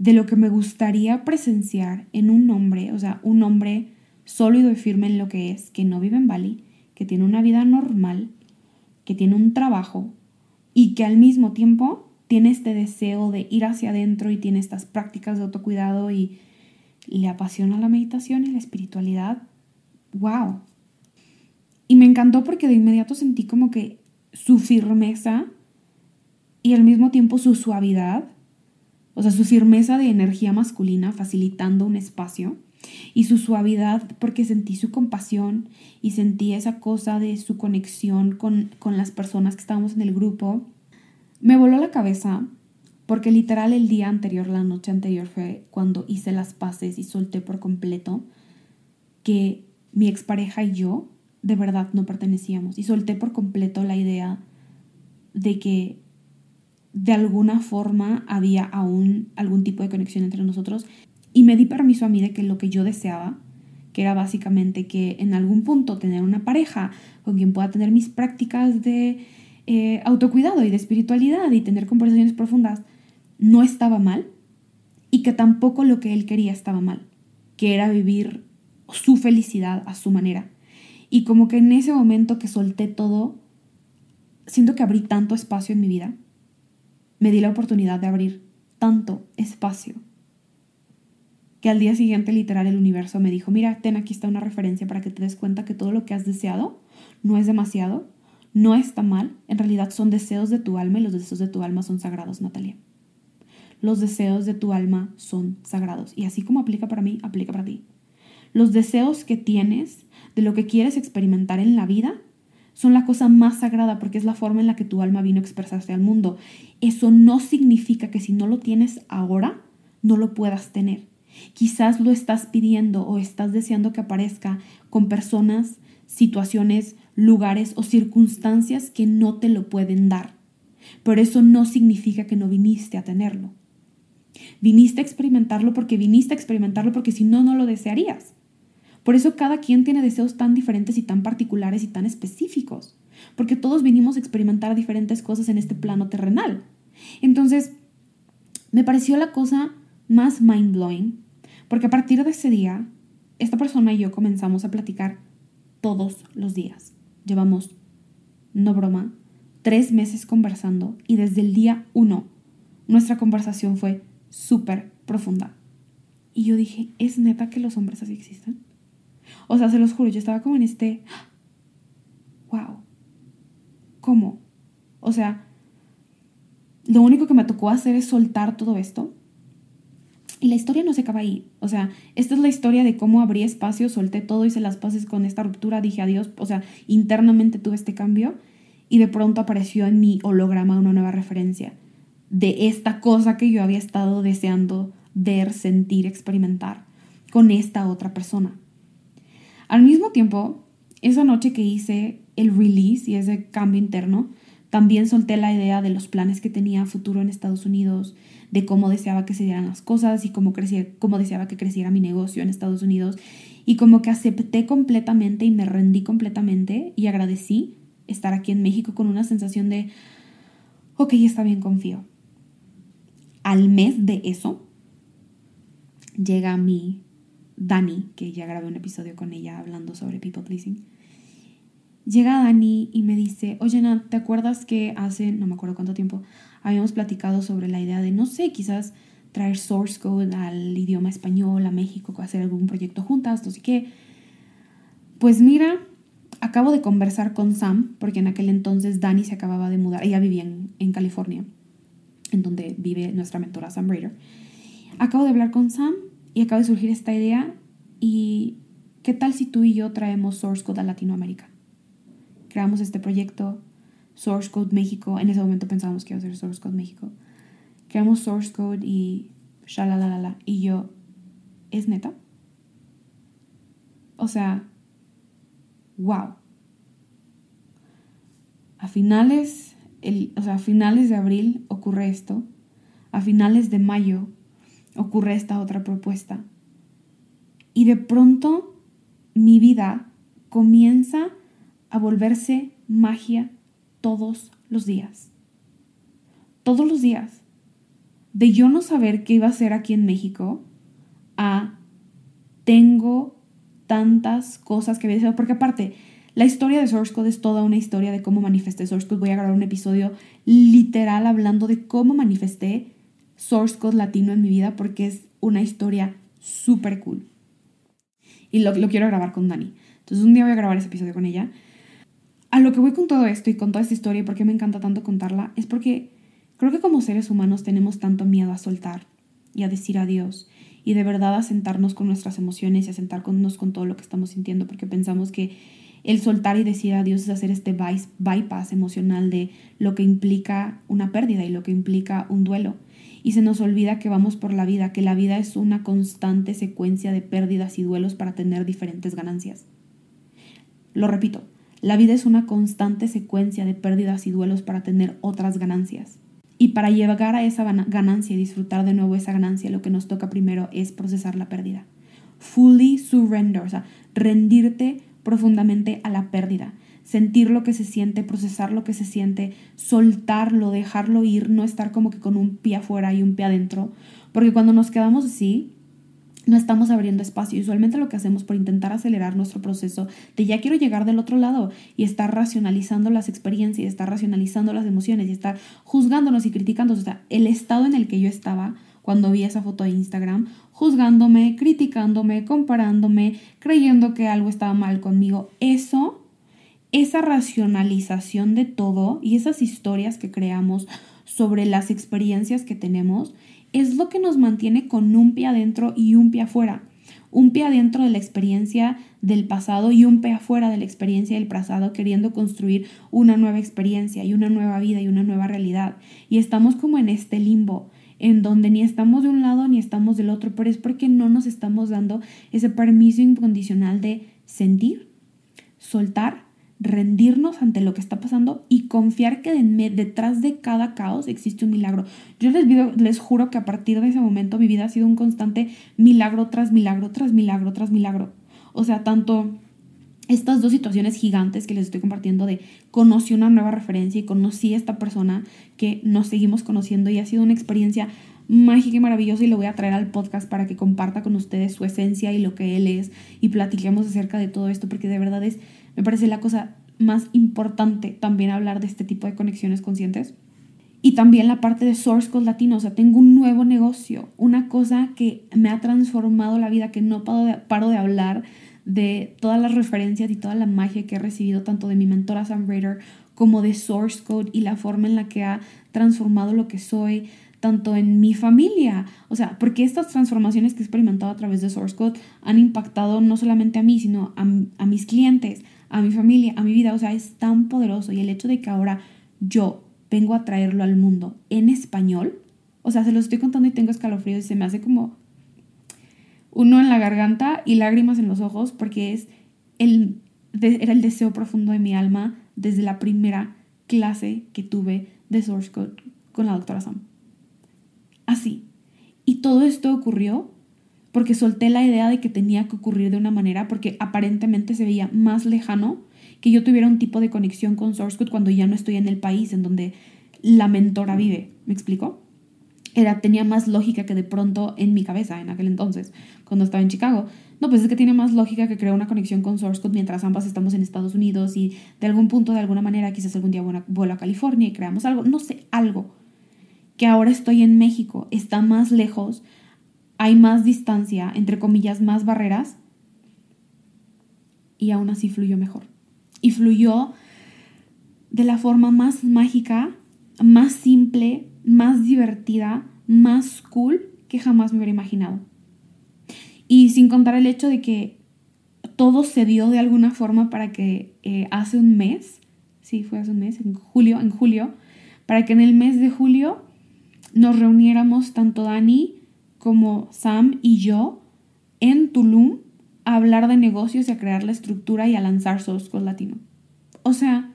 de lo que me gustaría presenciar en un hombre, o sea, un hombre sólido y firme en lo que es, que no vive en Bali, que tiene una vida normal, que tiene un trabajo y que al mismo tiempo tiene este deseo de ir hacia adentro y tiene estas prácticas de autocuidado y le apasiona la meditación y la espiritualidad. ¡Wow! Y me encantó porque de inmediato sentí como que su firmeza y al mismo tiempo su suavidad, o sea, su firmeza de energía masculina facilitando un espacio y su suavidad porque sentí su compasión y sentí esa cosa de su conexión con, con las personas que estábamos en el grupo. Me voló la cabeza porque literal el día anterior, la noche anterior fue cuando hice las paces y solté por completo que mi expareja y yo de verdad no pertenecíamos y solté por completo la idea de que de alguna forma había aún algún tipo de conexión entre nosotros y me di permiso a mí de que lo que yo deseaba, que era básicamente que en algún punto tener una pareja con quien pueda tener mis prácticas de eh, autocuidado y de espiritualidad y tener conversaciones profundas, no estaba mal y que tampoco lo que él quería estaba mal, que era vivir su felicidad a su manera. Y como que en ese momento que solté todo, siento que abrí tanto espacio en mi vida, me di la oportunidad de abrir tanto espacio que al día siguiente literal el universo me dijo, mira, ten aquí está una referencia para que te des cuenta que todo lo que has deseado no es demasiado, no está mal, en realidad son deseos de tu alma y los deseos de tu alma son sagrados, Natalia. Los deseos de tu alma son sagrados y así como aplica para mí, aplica para ti. Los deseos que tienes de lo que quieres experimentar en la vida son la cosa más sagrada porque es la forma en la que tu alma vino a expresarse al mundo. Eso no significa que si no lo tienes ahora, no lo puedas tener. Quizás lo estás pidiendo o estás deseando que aparezca con personas, situaciones, lugares o circunstancias que no te lo pueden dar. Pero eso no significa que no viniste a tenerlo. Viniste a experimentarlo porque viniste a experimentarlo porque si no, no lo desearías. Por eso cada quien tiene deseos tan diferentes y tan particulares y tan específicos. Porque todos vinimos a experimentar diferentes cosas en este plano terrenal. Entonces, me pareció la cosa más mind blowing porque a partir de ese día, esta persona y yo comenzamos a platicar todos los días. Llevamos, no broma, tres meses conversando y desde el día uno nuestra conversación fue súper profunda. Y yo dije, ¿es neta que los hombres así existen? O sea, se los juro, yo estaba como en este, wow, ¿cómo? O sea, lo único que me tocó hacer es soltar todo esto y la historia no se acaba ahí. O sea, esta es la historia de cómo abrí espacio, solté todo, hice las paces con esta ruptura, dije adiós. O sea, internamente tuve este cambio y de pronto apareció en mi holograma una nueva referencia de esta cosa que yo había estado deseando ver, sentir, experimentar con esta otra persona. Al mismo tiempo, esa noche que hice el release y ese cambio interno, también solté la idea de los planes que tenía futuro en Estados Unidos, de cómo deseaba que se dieran las cosas y cómo, cómo deseaba que creciera mi negocio en Estados Unidos. Y como que acepté completamente y me rendí completamente y agradecí estar aquí en México con una sensación de, ok, está bien, confío. Al mes de eso, llega mi Dani, que ya grabé un episodio con ella hablando sobre people pleasing Llega Dani y me dice, oye, Nat, ¿te acuerdas que hace, no me acuerdo cuánto tiempo, habíamos platicado sobre la idea de, no sé, quizás traer source code al idioma español a México, hacer algún proyecto juntas, no sé qué? Pues mira, acabo de conversar con Sam, porque en aquel entonces Dani se acababa de mudar, ella vivía en, en California, en donde vive nuestra mentora Sam Raider. Acabo de hablar con Sam y acaba de surgir esta idea y ¿qué tal si tú y yo traemos source code a Latinoamérica? creamos este proyecto, Source Code México. En ese momento pensábamos que iba a ser Source Code México. Creamos Source Code y shalalala. Y yo, ¿es neta? O sea, wow. A finales, el, o sea, a finales de abril ocurre esto. A finales de mayo ocurre esta otra propuesta. Y de pronto mi vida comienza a volverse magia todos los días. Todos los días. De yo no saber qué iba a ser aquí en México a tengo tantas cosas que había porque aparte, la historia de Source Code es toda una historia de cómo manifesté Source Code. Voy a grabar un episodio literal hablando de cómo manifesté Source Code latino en mi vida porque es una historia súper cool. Y lo, lo quiero grabar con Dani. Entonces un día voy a grabar ese episodio con ella. A lo que voy con todo esto y con toda esta historia y por qué me encanta tanto contarla es porque creo que como seres humanos tenemos tanto miedo a soltar y a decir adiós y de verdad a sentarnos con nuestras emociones y a sentarnos con todo lo que estamos sintiendo porque pensamos que el soltar y decir adiós es hacer este bypass emocional de lo que implica una pérdida y lo que implica un duelo y se nos olvida que vamos por la vida, que la vida es una constante secuencia de pérdidas y duelos para tener diferentes ganancias. Lo repito, la vida es una constante secuencia de pérdidas y duelos para tener otras ganancias. Y para llegar a esa ganancia y disfrutar de nuevo esa ganancia, lo que nos toca primero es procesar la pérdida. Fully surrender, o sea, rendirte profundamente a la pérdida sentir lo que se siente, procesar lo que se siente, soltarlo, dejarlo ir, no estar como que con un pie afuera y un pie adentro, porque cuando nos quedamos así, no estamos abriendo espacio. Usualmente lo que hacemos por intentar acelerar nuestro proceso de ya quiero llegar del otro lado y estar racionalizando las experiencias, estar racionalizando las emociones y estar juzgándonos y criticándonos. O sea, el estado en el que yo estaba cuando vi esa foto de Instagram, juzgándome, criticándome, comparándome, creyendo que algo estaba mal conmigo, eso esa racionalización de todo y esas historias que creamos sobre las experiencias que tenemos es lo que nos mantiene con un pie adentro y un pie afuera. Un pie adentro de la experiencia del pasado y un pie afuera de la experiencia del pasado, queriendo construir una nueva experiencia y una nueva vida y una nueva realidad. Y estamos como en este limbo, en donde ni estamos de un lado ni estamos del otro, pero es porque no nos estamos dando ese permiso incondicional de sentir, soltar rendirnos ante lo que está pasando y confiar que detrás de cada caos existe un milagro. Yo les, les juro que a partir de ese momento mi vida ha sido un constante milagro tras milagro, tras milagro, tras milagro. O sea, tanto estas dos situaciones gigantes que les estoy compartiendo de conocí una nueva referencia y conocí a esta persona que nos seguimos conociendo y ha sido una experiencia mágica y maravillosa y lo voy a traer al podcast para que comparta con ustedes su esencia y lo que él es y platiquemos acerca de todo esto porque de verdad es me parece la cosa más importante también hablar de este tipo de conexiones conscientes. Y también la parte de Source Code Latino, o sea, tengo un nuevo negocio, una cosa que me ha transformado la vida, que no paro de, hablar de todas las referencias y toda la magia que he recibido tanto de mi mentora Sam Raider como de Source Code y la forma en la que ha transformado lo que soy, tanto en mi familia, o sea, porque estas transformaciones que he experimentado a través de Source Code han impactado no solamente a mí, sino a mis clientes, a mi familia, a mi vida. O sea, es tan poderoso. Y el hecho de que ahora yo vengo a traerlo al mundo en español, o sea, se lo estoy contando y tengo escalofríos y se me hace como uno en la garganta y lágrimas en los ojos porque es el, era el deseo profundo de mi alma desde la primera clase que tuve de Source Code con la doctora Sam. Así. Y todo esto ocurrió porque solté la idea de que tenía que ocurrir de una manera porque aparentemente se veía más lejano que yo tuviera un tipo de conexión con Source Code cuando ya no estoy en el país en donde la mentora vive. ¿Me explico? Era, tenía más lógica que de pronto en mi cabeza en aquel entonces, cuando estaba en Chicago. No, pues es que tiene más lógica que crear una conexión con Source Code mientras ambas estamos en Estados Unidos y de algún punto, de alguna manera, quizás algún día vuelo a California y creamos algo, no sé, algo. Que ahora estoy en México, está más lejos, hay más distancia, entre comillas, más barreras, y aún así fluyó mejor. Y fluyó de la forma más mágica, más simple, más divertida, más cool que jamás me hubiera imaginado. Y sin contar el hecho de que todo se dio de alguna forma para que eh, hace un mes, sí, fue hace un mes, en julio, en julio, para que en el mes de julio nos reuniéramos tanto Dani como Sam y yo en Tulum a hablar de negocios y a crear la estructura y a lanzar Source Code Latino. O sea,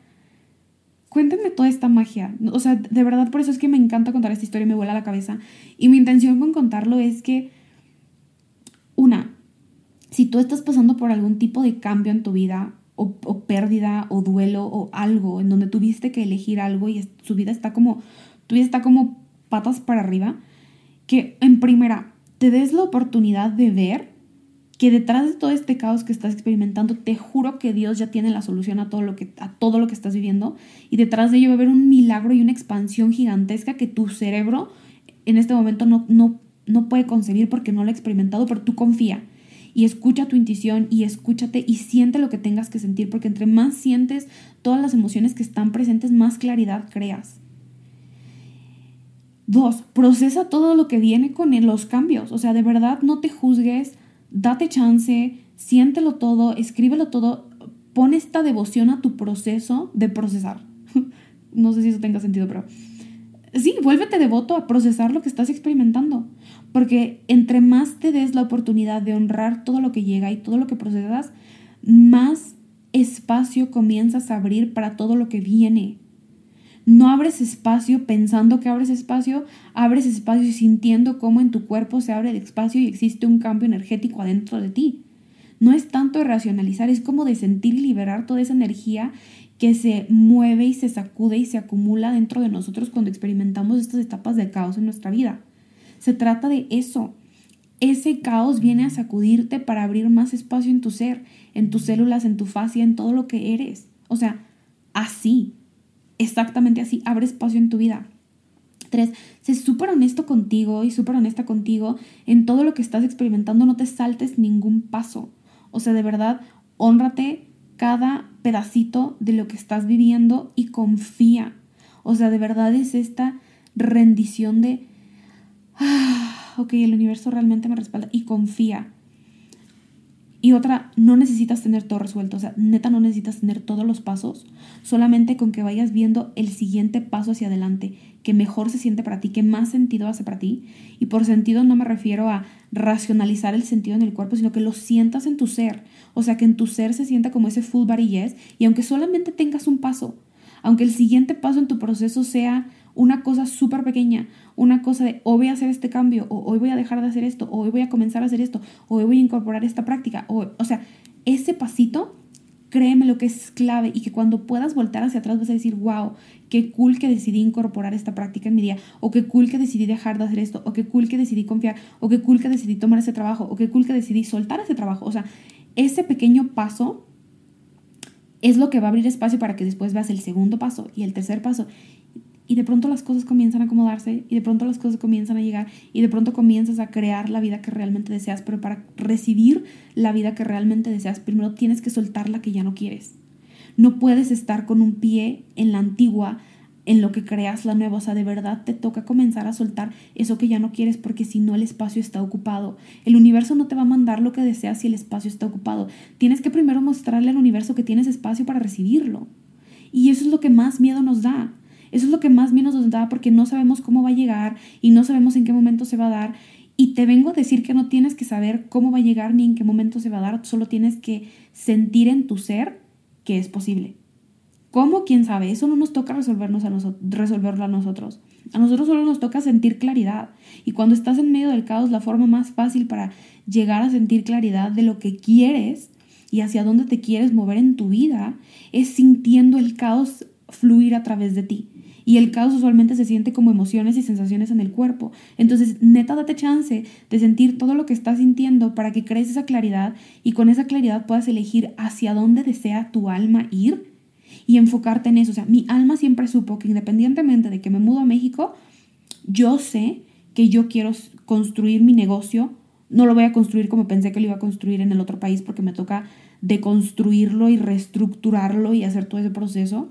Cuéntenme toda esta magia. O sea, de verdad por eso es que me encanta contar esta historia y me vuela la cabeza. Y mi intención con contarlo es que, una, si tú estás pasando por algún tipo de cambio en tu vida, o, o, pérdida, o duelo, o algo, en donde tuviste que elegir algo y su vida está como, tu vida está como patas para arriba, que en primera te des la oportunidad de ver que detrás de todo este caos que estás experimentando, te juro que Dios ya tiene la solución a todo lo que, a todo lo que estás viviendo y detrás de ello va a haber un milagro y una expansión gigantesca que tu cerebro en este momento no, no, no puede concebir porque no lo ha experimentado, pero tú confía y escucha tu intuición y escúchate y siente lo que tengas que sentir porque entre más sientes todas las emociones que están presentes, más claridad creas. Dos, procesa todo lo que viene con los cambios. O sea, de verdad no te juzgues, date chance, siéntelo todo, escríbelo todo, pon esta devoción a tu proceso de procesar. (laughs) no sé si eso tenga sentido, pero sí, vuélvete devoto a procesar lo que estás experimentando. Porque entre más te des la oportunidad de honrar todo lo que llega y todo lo que procesas, más espacio comienzas a abrir para todo lo que viene. No abres espacio pensando que abres espacio, abres espacio sintiendo cómo en tu cuerpo se abre el espacio y existe un cambio energético adentro de ti. No es tanto de racionalizar, es como de sentir y liberar toda esa energía que se mueve y se sacude y se acumula dentro de nosotros cuando experimentamos estas etapas de caos en nuestra vida. Se trata de eso. Ese caos viene a sacudirte para abrir más espacio en tu ser, en tus células, en tu fascia, en todo lo que eres. O sea, así exactamente así, abre espacio en tu vida. Tres, sé súper honesto contigo y súper honesta contigo en todo lo que estás experimentando, no te saltes ningún paso. O sea, de verdad, honrate cada pedacito de lo que estás viviendo y confía. O sea, de verdad es esta rendición de, ah, ok, el universo realmente me respalda y confía. Y otra, no necesitas tener todo resuelto, o sea, neta no necesitas tener todos los pasos, solamente con que vayas viendo el siguiente paso hacia adelante, que mejor se siente para ti, que más sentido hace para ti. Y por sentido no me refiero a racionalizar el sentido en el cuerpo, sino que lo sientas en tu ser, o sea, que en tu ser se sienta como ese full body y aunque solamente tengas un paso, aunque el siguiente paso en tu proceso sea una cosa súper pequeña, una cosa de hoy voy a hacer este cambio, o hoy voy a dejar de hacer esto, o hoy voy a comenzar a hacer esto, o hoy voy a incorporar esta práctica, o, o sea, ese pasito, créeme lo que es clave y que cuando puedas voltar hacia atrás vas a decir, wow, qué cool que decidí incorporar esta práctica en mi día, o qué cool que decidí dejar de hacer esto, o qué cool que decidí confiar, o qué cool que decidí tomar ese trabajo, o qué cool que decidí soltar ese trabajo. O sea, ese pequeño paso es lo que va a abrir espacio para que después veas el segundo paso y el tercer paso y de pronto las cosas comienzan a acomodarse y de pronto las cosas comienzan a llegar y de pronto comienzas a crear la vida que realmente deseas, pero para recibir la vida que realmente deseas, primero tienes que soltar la que ya no quieres. No puedes estar con un pie en la antigua, en lo que creas la nueva, o sea, de verdad te toca comenzar a soltar eso que ya no quieres porque si no el espacio está ocupado. El universo no te va a mandar lo que deseas si el espacio está ocupado. Tienes que primero mostrarle al universo que tienes espacio para recibirlo. Y eso es lo que más miedo nos da eso es lo que más miedo nos da porque no sabemos cómo va a llegar y no sabemos en qué momento se va a dar. Y te vengo a decir que no tienes que saber cómo va a llegar ni en qué momento se va a dar, solo tienes que sentir en tu ser que es posible. ¿Cómo? ¿Quién sabe? Eso no nos toca a resolverlo a nosotros. A nosotros solo nos toca sentir claridad. Y cuando estás en medio del caos, la forma más fácil para llegar a sentir claridad de lo que quieres y hacia dónde te quieres mover en tu vida es sintiendo el caos fluir a través de ti. Y el caos usualmente se siente como emociones y sensaciones en el cuerpo. Entonces, neta, date chance de sentir todo lo que estás sintiendo para que crees esa claridad y con esa claridad puedas elegir hacia dónde desea tu alma ir y enfocarte en eso. O sea, mi alma siempre supo que independientemente de que me mudo a México, yo sé que yo quiero construir mi negocio. No lo voy a construir como pensé que lo iba a construir en el otro país porque me toca deconstruirlo y reestructurarlo y hacer todo ese proceso.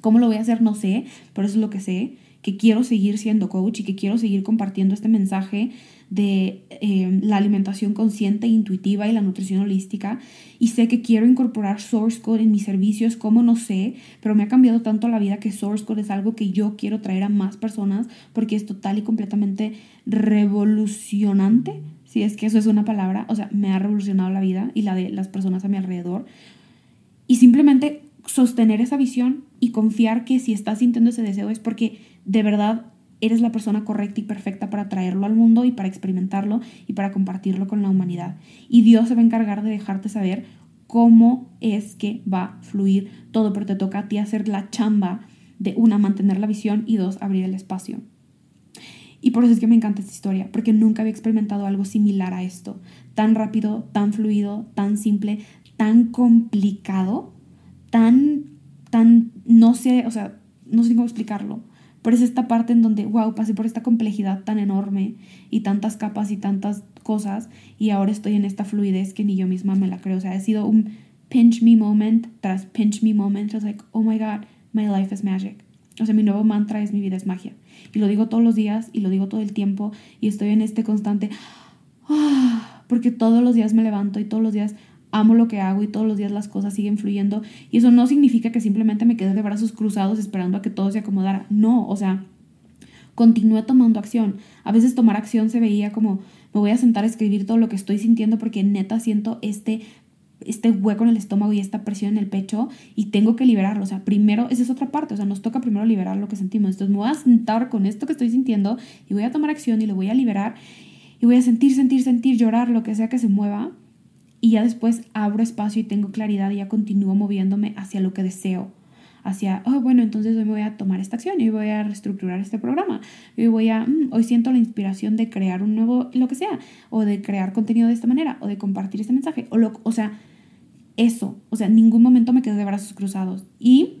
¿Cómo lo voy a hacer? No sé, pero eso es lo que sé, que quiero seguir siendo coach y que quiero seguir compartiendo este mensaje de eh, la alimentación consciente intuitiva y la nutrición holística. Y sé que quiero incorporar Source Code en mis servicios, como no sé, pero me ha cambiado tanto la vida que Source Code es algo que yo quiero traer a más personas porque es total y completamente revolucionante. Si es que eso es una palabra, o sea, me ha revolucionado la vida y la de las personas a mi alrededor. Y simplemente sostener esa visión y confiar que si estás sintiendo ese deseo es porque de verdad eres la persona correcta y perfecta para traerlo al mundo y para experimentarlo y para compartirlo con la humanidad. Y Dios se va a encargar de dejarte saber cómo es que va a fluir todo, pero te toca a ti hacer la chamba de una, mantener la visión y dos, abrir el espacio. Y por eso es que me encanta esta historia, porque nunca había experimentado algo similar a esto, tan rápido, tan fluido, tan simple, tan complicado, tan, tan, no sé, o sea, no sé cómo explicarlo, pero es esta parte en donde, wow, pasé por esta complejidad tan enorme y tantas capas y tantas cosas y ahora estoy en esta fluidez que ni yo misma me la creo. O sea, ha sido un pinch me moment tras pinch me moment. Just like, oh my God, my life is magic. O sea, mi nuevo mantra es mi vida es magia. Y lo digo todos los días y lo digo todo el tiempo y estoy en este constante, ah, porque todos los días me levanto y todos los días amo lo que hago y todos los días las cosas siguen fluyendo. Y eso no significa que simplemente me quede de brazos cruzados esperando a que todo se acomodara. No, o sea, continúe tomando acción. A veces tomar acción se veía como me voy a sentar a escribir todo lo que estoy sintiendo porque neta siento este este hueco en el estómago y esta presión en el pecho y tengo que liberarlo. O sea, primero, esa es otra parte, o sea, nos toca primero liberar lo que sentimos. Entonces me voy a sentar con esto que estoy sintiendo y voy a tomar acción y lo voy a liberar y voy a sentir, sentir, sentir, llorar, lo que sea que se mueva y ya después abro espacio y tengo claridad y ya continúo moviéndome hacia lo que deseo, hacia, oh, bueno, entonces hoy voy a tomar esta acción, y voy a reestructurar este programa, hoy voy a, mm, hoy siento la inspiración de crear un nuevo, lo que sea, o de crear contenido de esta manera, o de compartir este mensaje, o, lo, o sea, eso, o sea, en ningún momento me quedé de brazos cruzados. Y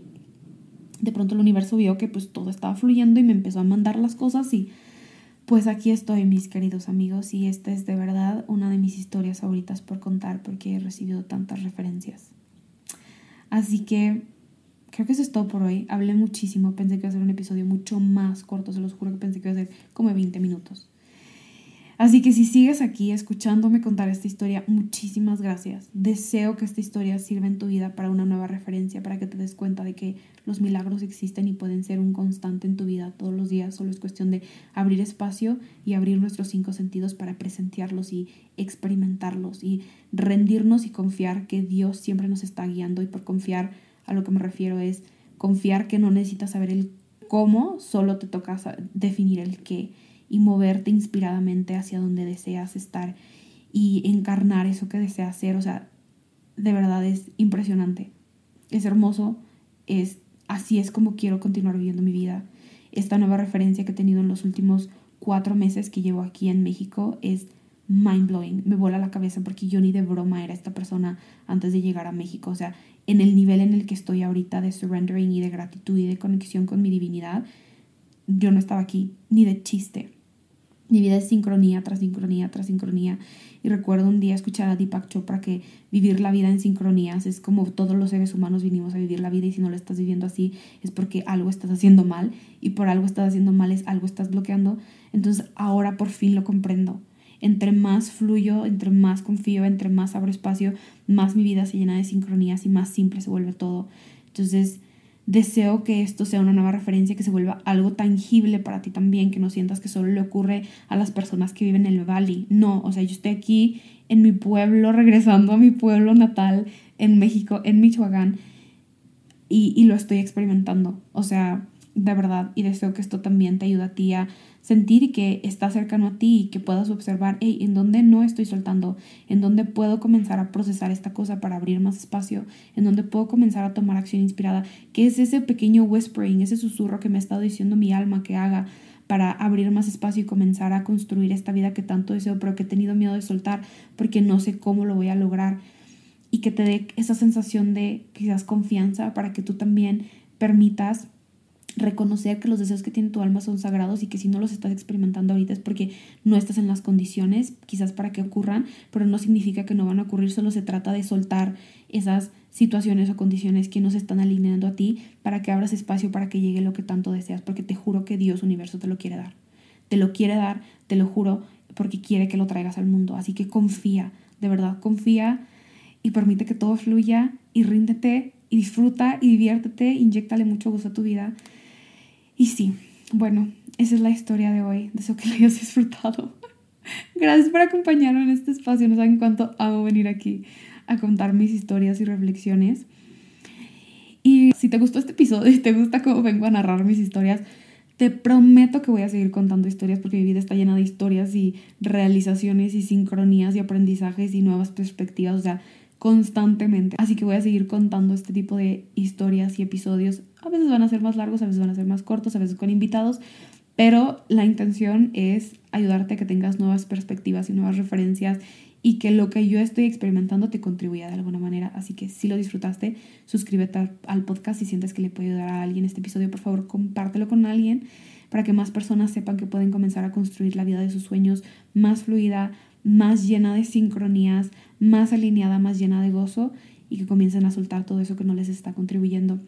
de pronto el universo vio que pues todo estaba fluyendo y me empezó a mandar las cosas y pues aquí estoy, mis queridos amigos, y esta es de verdad una de mis historias favoritas por contar porque he recibido tantas referencias. Así que creo que eso es todo por hoy. Hablé muchísimo, pensé que iba a ser un episodio mucho más corto, se los juro que pensé que iba a ser como 20 minutos. Así que si sigues aquí escuchándome contar esta historia, muchísimas gracias. Deseo que esta historia sirva en tu vida para una nueva referencia, para que te des cuenta de que los milagros existen y pueden ser un constante en tu vida todos los días. Solo es cuestión de abrir espacio y abrir nuestros cinco sentidos para presenciarlos y experimentarlos y rendirnos y confiar que Dios siempre nos está guiando. Y por confiar a lo que me refiero es confiar que no necesitas saber el cómo, solo te toca definir el qué y moverte inspiradamente hacia donde deseas estar y encarnar eso que deseas hacer. O sea, de verdad es impresionante. Es hermoso. Es, así es como quiero continuar viviendo mi vida. Esta nueva referencia que he tenido en los últimos cuatro meses que llevo aquí en México es mind blowing. Me vuela la cabeza porque yo ni de broma era esta persona antes de llegar a México. O sea, en el nivel en el que estoy ahorita de surrendering y de gratitud y de conexión con mi divinidad, yo no estaba aquí ni de chiste. Mi vida es sincronía tras sincronía tras sincronía. Y recuerdo un día escuchar a Deepak Chopra que vivir la vida en sincronías es como todos los seres humanos vinimos a vivir la vida y si no lo estás viviendo así es porque algo estás haciendo mal y por algo estás haciendo mal es algo estás bloqueando. Entonces ahora por fin lo comprendo. Entre más fluyo, entre más confío, entre más abro espacio, más mi vida se llena de sincronías y más simple se vuelve todo. Entonces Deseo que esto sea una nueva referencia, que se vuelva algo tangible para ti también, que no sientas que solo le ocurre a las personas que viven en el Valley. No, o sea, yo estoy aquí en mi pueblo, regresando a mi pueblo natal en México, en Michoacán, y, y lo estoy experimentando. O sea, de verdad, y deseo que esto también te ayude a ti a sentir que está cercano a ti y que puedas observar, hey, en dónde no estoy soltando, en dónde puedo comenzar a procesar esta cosa para abrir más espacio, en dónde puedo comenzar a tomar acción inspirada, que es ese pequeño whispering, ese susurro que me ha estado diciendo mi alma que haga para abrir más espacio y comenzar a construir esta vida que tanto deseo, pero que he tenido miedo de soltar porque no sé cómo lo voy a lograr y que te dé esa sensación de quizás confianza para que tú también permitas reconocer que los deseos que tiene tu alma son sagrados y que si no los estás experimentando ahorita es porque no estás en las condiciones quizás para que ocurran, pero no significa que no van a ocurrir, solo se trata de soltar esas situaciones o condiciones que no se están alineando a ti para que abras espacio para que llegue lo que tanto deseas, porque te juro que Dios universo te lo quiere dar. Te lo quiere dar, te lo juro, porque quiere que lo traigas al mundo. Así que confía, de verdad, confía y permite que todo fluya y ríndete y disfruta y diviértete, inyectale mucho gusto a tu vida y sí, bueno, esa es la historia de hoy. Deseo que (laughs) la hayas disfrutado. Gracias por acompañarme en este espacio. No saben cuánto amo venir aquí a contar mis historias y reflexiones. Si te gustó este episodio (laughs) y te gusta cómo vengo a narrar mis historias, te prometo que voy a seguir contando historias porque mi vida está llena de historias y realizaciones y sincronías y aprendizajes y nuevas perspectivas, o sea, constantemente. Así que voy a seguir contando este tipo de historias y episodios. A veces van a ser más largos, a veces van a ser más cortos, a veces con invitados, pero la intención es ayudarte a que tengas nuevas perspectivas y nuevas referencias y que lo que yo estoy experimentando te contribuya de alguna manera. Así que si lo disfrutaste, suscríbete al podcast si sientes que le puede ayudar a alguien este episodio. Por favor, compártelo con alguien para que más personas sepan que pueden comenzar a construir la vida de sus sueños más fluida, más llena de sincronías, más alineada, más llena de gozo y que comiencen a soltar todo eso que no les está contribuyendo.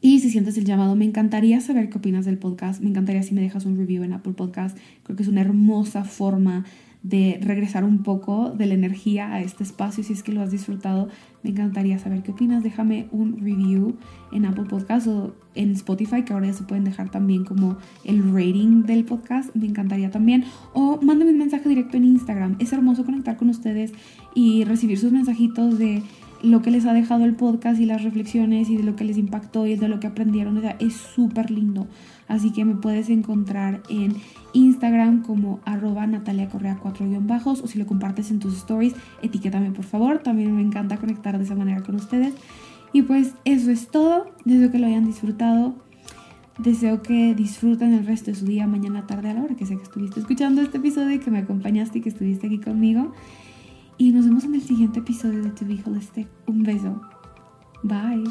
Y si sientes el llamado, me encantaría saber qué opinas del podcast. Me encantaría si me dejas un review en Apple Podcast. Creo que es una hermosa forma de regresar un poco de la energía a este espacio. Si es que lo has disfrutado, me encantaría saber qué opinas. Déjame un review en Apple Podcast o en Spotify, que ahora ya se pueden dejar también como el rating del podcast. Me encantaría también. O mándame un mensaje directo en Instagram. Es hermoso conectar con ustedes y recibir sus mensajitos de lo que les ha dejado el podcast y las reflexiones y de lo que les impactó y de lo que aprendieron. Sea, es súper lindo. Así que me puedes encontrar en Instagram como arroba Natalia Correa 4 bajos o si lo compartes en tus stories, etiquétame por favor. También me encanta conectar de esa manera con ustedes. Y pues eso es todo. Deseo que lo hayan disfrutado. Deseo que disfruten el resto de su día, mañana, tarde, a la hora que sé que estuviste escuchando este episodio y que me acompañaste y que estuviste aquí conmigo. Y nos vemos en el siguiente episodio de To Be Holistic. Un beso. Bye.